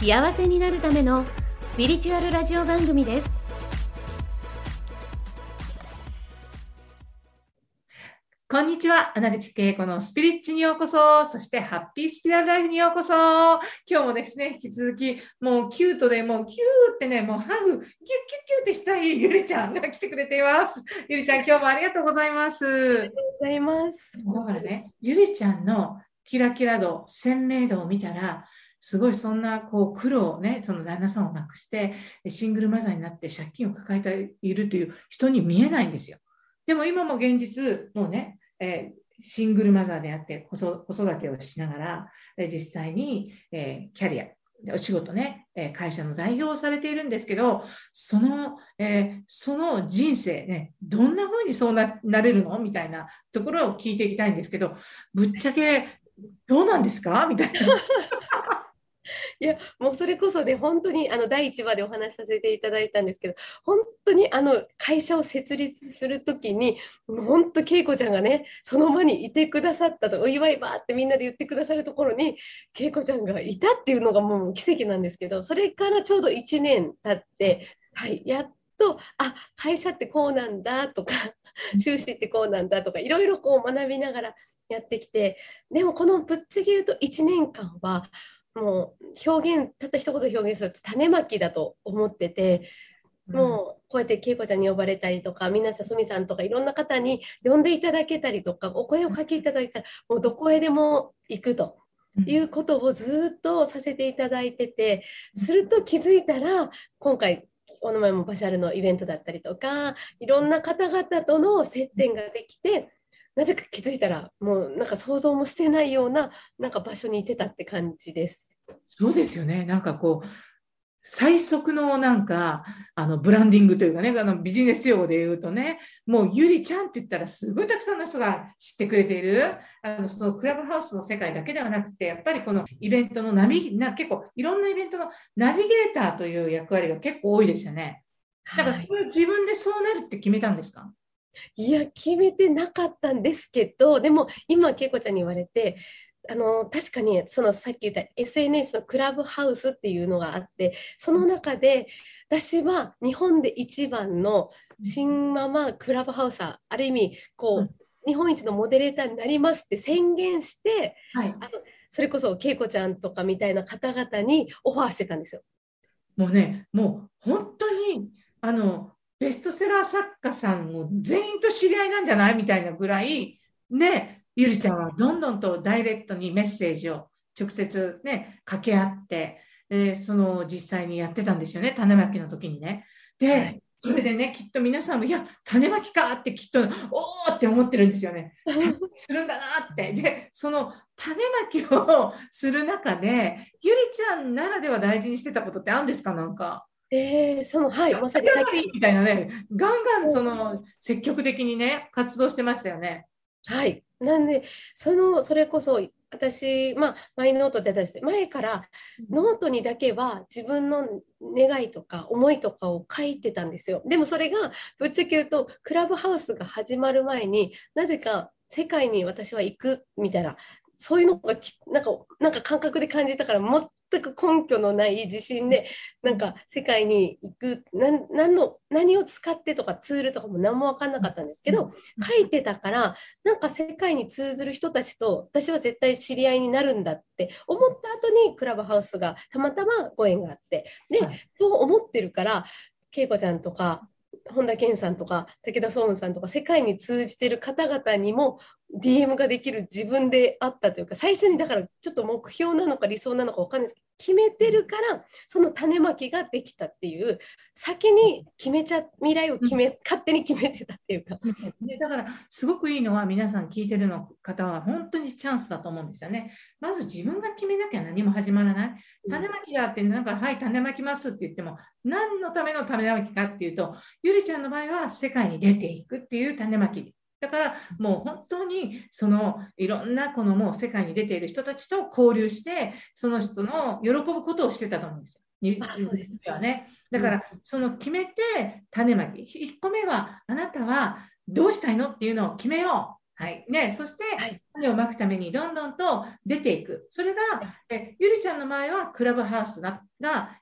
幸せになるためのスピリチュアルラジオ番組ですこんにちは。穴口恵子のスピリッチにようこそ。そしてハッピースピラルライフにようこそ。今日もですね、引き続き、もうキュートで、もうキューってね、もうハグ、キュッキュッキュッってしたいゆりちゃんが来てくれています。ゆりちゃん、今日もありがとうございます。ありがとうございます。だからね、ゆりちゃんのキラキラ度、鮮明度を見たら、すごいそんなこう苦労をね、その旦那さんを亡くして、シングルマザーになって借金を抱えているという人に見えないんですよ。でも今も現実、もうね、えー、シングルマザーであって子育てをしながら、実際に、えー、キャリア、お仕事ね、え会社の代表をされているんですけど、その、えー、その人生ね、どんな風にそうなれるの？みたいなところを聞いていきたいんですけど、ぶっちゃけどうなんですか？みたいな。いやもうそれこそね本当にあの第1話でお話しさせていただいたんですけど本当にあの会社を設立する時にもう本当恵子ちゃんがねその場にいてくださったとお祝いばってみんなで言ってくださるところに恵子ちゃんがいたっていうのがもう奇跡なんですけどそれからちょうど1年経って、はい、やっとあ会社ってこうなんだとか収支ってこうなんだとかいろいろこう学びながらやってきてでもこのぶっちゃけ言うと1年間はもう表現たった一言表現すると種まきだと思ってて、もうこうやって恵子ちゃんに呼ばれたりとかみんなさすみさんとかいろんな方に呼んでいただけたりとかお声をかけいただいたらもうどこへでも行くと。いうことをずっとさせていただいててすると気づいたら今回お名前もバシャルのイベントだったりとかいろんな方々との接点ができてなぜか気づいたらもうなんか想像もしてないようななんか場所にいてたって感じです。そうですよね。なんかこう最速のなんかあのブランディングというかねあのビジネス用語で言うとねもうゆりちゃんって言ったらすごいたくさんの人が知ってくれているあのそのクラブハウスの世界だけではなくてやっぱりこのイベントのナビな結構いろんなイベントのナビゲーターという役割が結構多いですよね。だから自分でそうなるって決めたんですか、いや決めてなかったんですけどでも今恵子ちゃんに言われてあの確かにそのさっき言った SNS のクラブハウスっていうのがあってその中で私は日本で一番の新ママクラブハウサーある意味こう、うん、日本一のモデレーターになりますって宣言して、はい、あのそれこそ恵子ちゃんとかみたいな方々にオファーしてたんですよ。もうねもう本当にあのベストセラー作家さんも全員と知り合いなんじゃないみたいなぐらい、ね、ゆりちゃんはどんどんとダイレクトにメッセージを直接ね、掛け合って、でその実際にやってたんですよね、種まきの時にね。で、はい、それでね、きっと皆さんも、いや、種まきかってきっと、おおって思ってるんですよね。するんだなって。で、その種まきをする中で、ゆりちゃんならでは大事にしてたことってあるんですかなんか？えー、そのはい、まさにさっき。みたいなね、ガンガンその積極的にね、活動してましたよね。はい、なんで、そのそれこそ私、まあ、マイノートで出して前からノートにだけは自分の願いとか思いとかを書いてたんですよ。でもそれがぶっちゃけ言うとクラブハウスが始まる前になぜか世界に私は行くみたいなそういうのがなんかなんか感覚で感じたからも全く根拠のない自信でなんか世界に行く何の何を使ってとかツールとかも何も分かんなかったんですけど書いてたからなんか世界に通ずる人たちと私は絶対知り合いになるんだって思った後にクラブハウスがたまたまご縁があってで、そう思ってるから恵子ちゃんとか本田健さんとか武田壮雲さんとか世界に通じてる方々にも DM ができる自分であったというか最初にだからちょっと目標なのか理想なのか分かんないですけど決めてるからその種まきができたっていう先に決めちゃ未来を決め、勝手に決めてたっていうか。でだからすごくいいのは皆さん聞いてるの方は本当にチャンスだと思うんですよね。まず自分が決めなきゃ何も始まらない。種まきがあってなんかはい種まきますって言っても何のための種まきかっていうとゆりちゃんの場合は世界に出ていくっていう種まきだからもう本当にそのいろんなこのもう世界に出ている人たちと交流してその人の喜ぶことをしてたと思うんですよ。そうですはね、だからその決めて種まき。1個目はあなたはどうしたいのっていうのを決めようはいね、そして、種をまくためにどんどんと出ていく。それが、えゆりちゃんの場合はクラブハウスが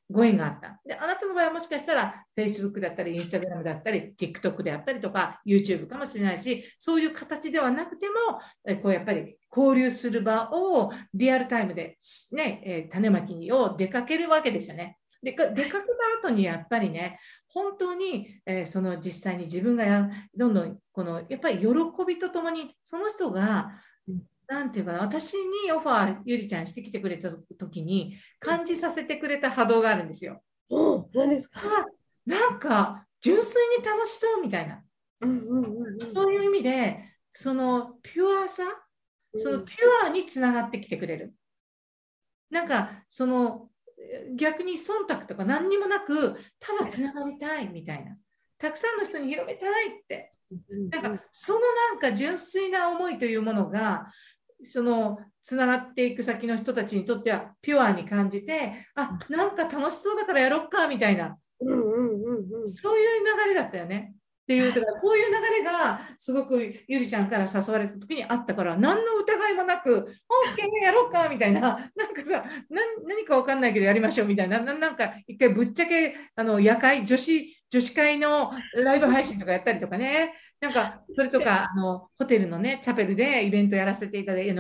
ご縁があった。で、あなたの場合はもしかしたら Facebook だったり、Instagram だったり、TikTok であったりとか、YouTube かもしれないし、そういう形ではなくても、えこうやっぱり交流する場をリアルタイムで、ね、え種まきを出かけるわけですよね。で出かけた後にやっぱりね、本当に、えー、その実際に自分がやどんどんこのやっぱり喜びとともにその人が何て言うかな私にオファーゆりちゃんしてきてくれた時に感じさせてくれた波動があるんですよ。うん、何ですか？なんか純粋に楽しそうみたいな、うんうんうんうん、そういう意味でそのピュアさそのピュアにつながってきてくれる。なんかその逆に忖度とか何にもなくただつながりたいみたいな。たくさんの人に広めたいって。なんかそのなんか純粋な思いというものがそのつながっていく先の人たちにとってはピュアに感じてあなんか楽しそうだからやろっかみたいな、そういう流れだったよね。っていうだからこういう流れがすごくゆりちゃんから誘われた時にあったから何の疑いもなく「オッケーやろうか」みたいな。なんかさ何か分かんないけどやりましょうみたいななんか一回ぶっちゃけあの夜会女子女子会のライブ配信とかやったりとかね。なんかそれとか あのホテルのねチャペルでイベントやらせていただいて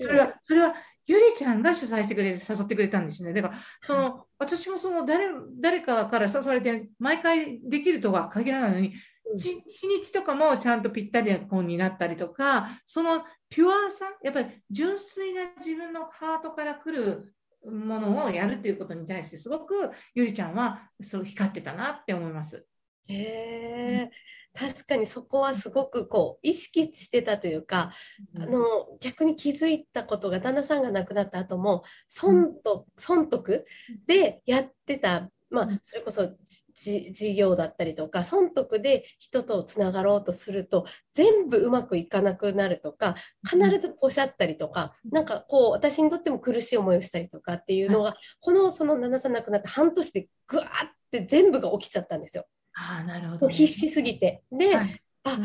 それはそれはゆりちゃんが主催してくれて誘ってくれたんですね。だからその私もその誰誰かから誘われて毎回できるとは限らないのに日にちとかもちゃんとぴったりな本になったりとか、そのピュアさ、やっぱり純粋な自分のハートから来るものをやるということに対して、すごくゆりちゃんはそう光ってたなって思います。へえ、確かにそこはすごくこう意識してたというか、あの逆に気づいたことが旦那さんが亡くなった後も損得損得でやってたまあ、それこそ事業だったりとか損得で人とつながろうとすると全部うまくいかなくなるとか必ずポシャったりとかなんかこう私にとっても苦しい思いをしたりとかっていうのが、このその7さん亡くなって半年でぐわって全部が起きちゃったんですよ。あなるほど、ね、必死すぎて。で、はい、あ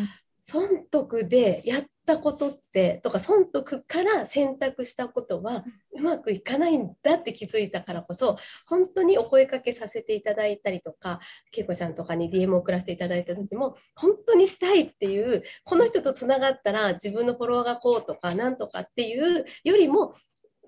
損得でやったことってとか損得から選択したことはうまくいかないんだって気づいたからこそ本当にお声かけさせていただいたりとか恵子ちゃんとかに DM を送らせていただいた時も本当にしたいっていうこの人とつながったら自分のフォロワーがこうとかなんとかっていうよりも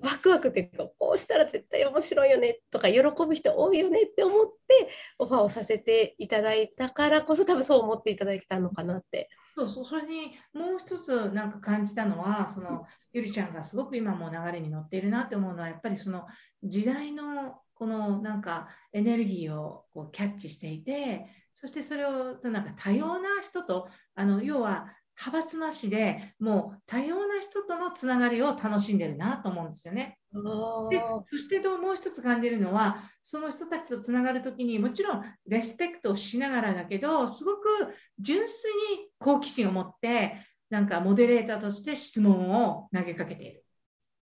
ワクワクっていうかこうしたら絶対面白いよねとか喜ぶ人多いよねって思ってオファーをさせていただいたからこそ多分そう思っていただけたのかなって。そうそうそれにもう一つなんか感じたのはそのゆりちゃんがすごく今も流れに乗っているなって思うのはやっぱりその時代のこのなんかエネルギーをこうキャッチしていてそしてそれをなんか多様な人とあの要は派閥なしでもう多様な人とのつながりを楽しんでるなと思うんですよね。でそしてもう一つ感じるのはその人たちとつながる時にもちろんレスペクトをしながらだけどすごく純粋に好奇心を持ってなんかモデレーターとして質問を投げかけている。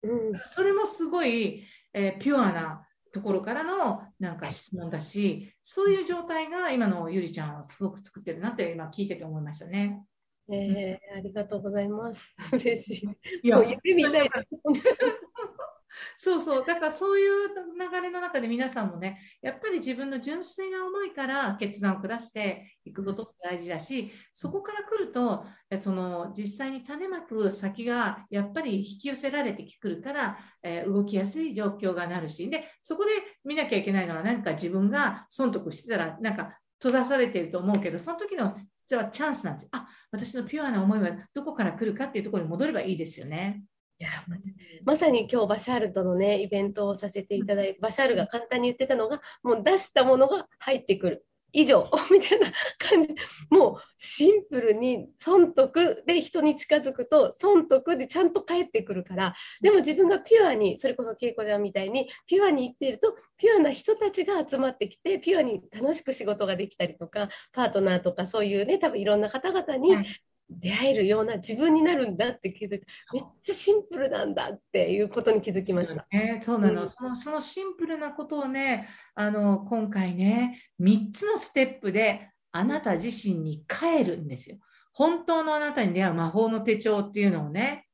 うん、それもすごい、えー、ピュアなところからのなんか質問だしそういう状態が今のゆりちゃんはすごく作ってるなって今聞いてて思いましたね。えー、ありがとうございます。嬉しい。いや、夢みたいです。そうそう、だからそういう流れの中で皆さんもね、やっぱり自分の純粋な思いから決断を下していくことって大事だし、そこから来ると、その実際に種まく先がやっぱり引き寄せられてくるから、えー、動きやすい状況がなるし、で、そこで見なきゃいけないのは、何か自分が損得してたら、なんか閉ざされていると思うけど、その時のじゃあチャンスなんです。あ、私のピュアな思いはどこから来るかっていうところに戻ればいいですよね。いやまさに今日バシャールとのねイベントをさせていただいてバシャールが簡単に言ってたのがもう出したものが入ってくる以上 みたいな感じ。もうシンプルに損得で人に近づくと損得でちゃんと返ってくるから。でも自分がピュアにそれこそ稽古場みたいにピュアに行っているとピュアな人たちが集まってきてピュアに楽しく仕事ができたりとかパートナーとかそういうね多分いろんな方々に出会えるような自分になるんだって気づいてめっちゃシンプルなんだっていうことに気づきました。ね、そうなの、うん、そのそのシンプルなことをねあの今回ね3つのステップであなた自身に帰るんですよ。本当のあなたに出会う魔法の手帳っていうのをね、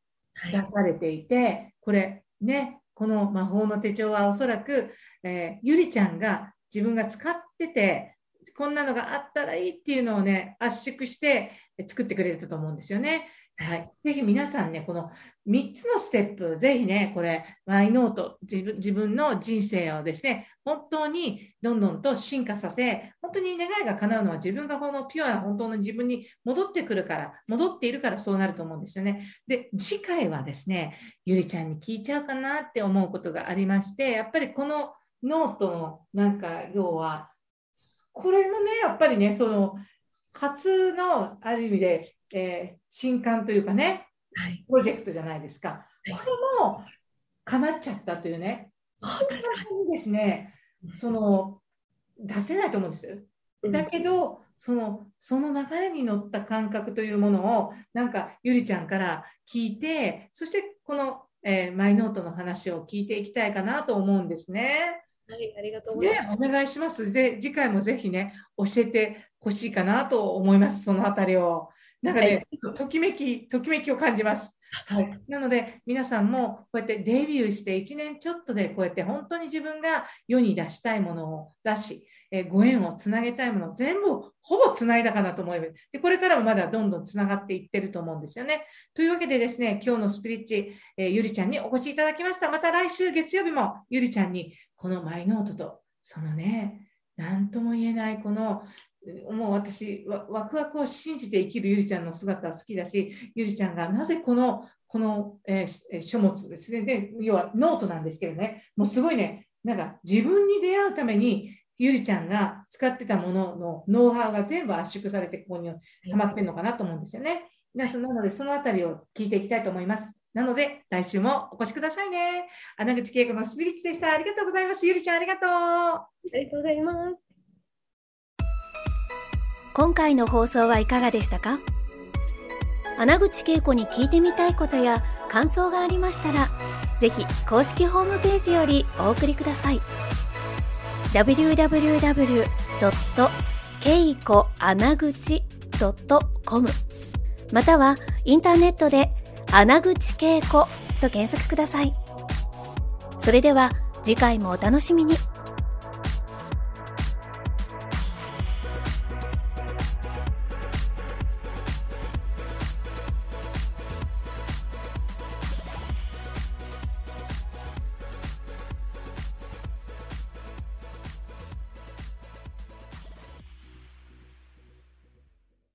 出されていて、これね、この魔法の手帳はおそらく、えー、ゆりちゃんが自分が使ってて、こんなのがあったらいいっていうのをね、圧縮して作ってくれたと思うんですよね。はい、ぜひ皆さんね、この3つのステップ、ぜひね、これ、マイノート自分、自分の人生をですね、本当にどんどんと進化させ、本当に願いが叶うのは自分がこのピュアな本当の自分に戻ってくるから、戻っているからそうなると思うんですよね。で、次回はですね、ゆりちゃんに聞いちゃうかなって思うことがありまして、やっぱりこのノートのなんか、要は、これもね、やっぱりね、その、初のある意味で、えー、新刊というかね、はい、プロジェクトじゃないですか。これも叶っちゃったというね、確かにですね、その出せないと思うんですよ。だけど、そのその流れに乗った感覚というものをなんかゆりちゃんから聞いてそしてこの、えー、マイノートの話を聞いていきたいかなと思うんですね。はい、ありがとうございます。お願いします。で、次回もぜひね、教えてほしいかなと思います、そのあたりを。なんかね、はい、ときめき、ときめきを感じます。はい、なので皆さんもこうやってデビューして1年ちょっとでこうやって本当に自分が世に出したいものを出し、えご縁をつなげたいもの全部ほぼつないだかなと思いますで。これからもまだどんどんつながっていってると思うんですよね。というわけでですね、今日のスピリッチ、えー、ゆりちゃんにお越しいただきました。また来週月曜日もゆりちゃんにこのマイノートとそのね、何とも言えないこのもう私ワクワクを信じて生きるゆりちゃんの姿は好きだしゆりちゃんがなぜこのこの、えー、書物ですねで要はノートなんですけどねもうすごいねなんか自分に出会うためにゆりちゃんが使ってたもののノウハウが全部圧縮されてここに溜まってるのかなと思うんですよね。なのでそのあたりを聞いていきたいと思います。なので来週もお越しくださいね。穴口恵子のスピリッツでした。ありがとうございます。ゆりちゃんありがとう。ありがとうございます。今回の放送はいかがでしたか？穴口恵子に聞いてみたいことや感想がありましたら、ぜひ公式ホームページよりお送りください。www.keikoanaguchi.com またはインターネットで穴口恵子と検索ください。それでは次回もお楽しみに。